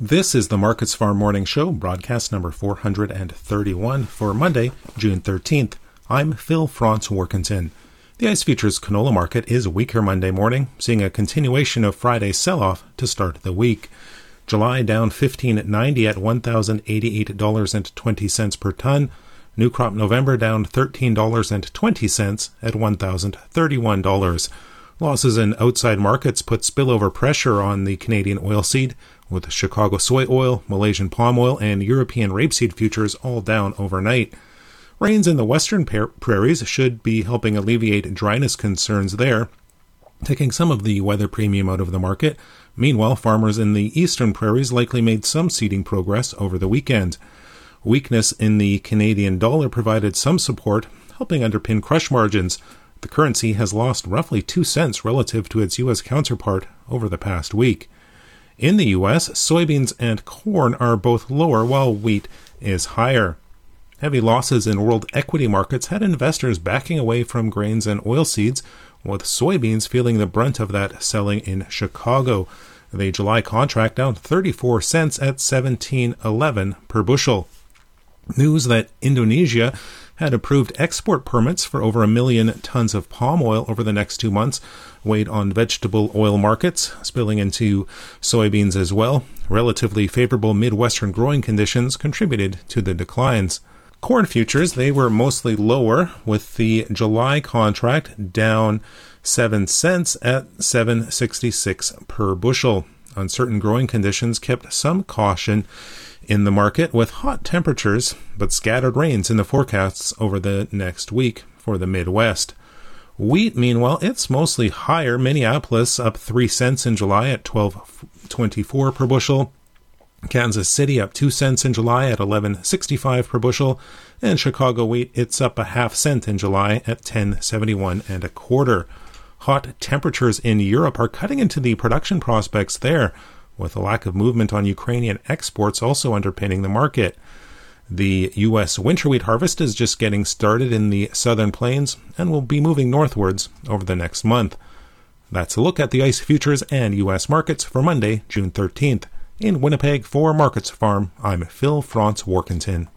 This is the Markets Farm Morning Show, broadcast number 431 for Monday, June 13th. I'm Phil Franz Warkentin. The ICE Futures canola market is weaker Monday morning, seeing a continuation of Friday's sell off to start the week. July down 15.90 at $1,088.20 per ton. New crop November down $13.20 at $1,031. Losses in outside markets put spillover pressure on the Canadian oilseed, with Chicago soy oil, Malaysian palm oil, and European rapeseed futures all down overnight. Rains in the western prairies should be helping alleviate dryness concerns there, taking some of the weather premium out of the market. Meanwhile, farmers in the eastern prairies likely made some seeding progress over the weekend. Weakness in the Canadian dollar provided some support, helping underpin crush margins. The currency has lost roughly 2 cents relative to its U.S. counterpart over the past week. In the U.S., soybeans and corn are both lower while wheat is higher. Heavy losses in world equity markets had investors backing away from grains and oilseeds, with soybeans feeling the brunt of that selling in Chicago. The July contract down 34 cents at 17.11 per bushel. News that Indonesia had approved export permits for over a million tons of palm oil over the next two months, weighed on vegetable oil markets, spilling into soybeans as well. Relatively favorable Midwestern growing conditions contributed to the declines. Corn futures, they were mostly lower, with the July contract down 7 cents at 766 per bushel. Uncertain growing conditions kept some caution in the market with hot temperatures but scattered rains in the forecasts over the next week for the Midwest. Wheat, meanwhile, it's mostly higher. Minneapolis up 3 cents in July at 12.24 per bushel. Kansas City up 2 cents in July at 11.65 per bushel. And Chicago wheat, it's up a half cent in July at 10.71 and a quarter. Hot temperatures in Europe are cutting into the production prospects there with a lack of movement on Ukrainian exports also underpinning the market. The U.S. winter wheat harvest is just getting started in the southern plains and will be moving northwards over the next month. That's a look at the ICE futures and U.S. markets for Monday, June 13th. In Winnipeg for Markets Farm, I'm Phil Franz Warkentin.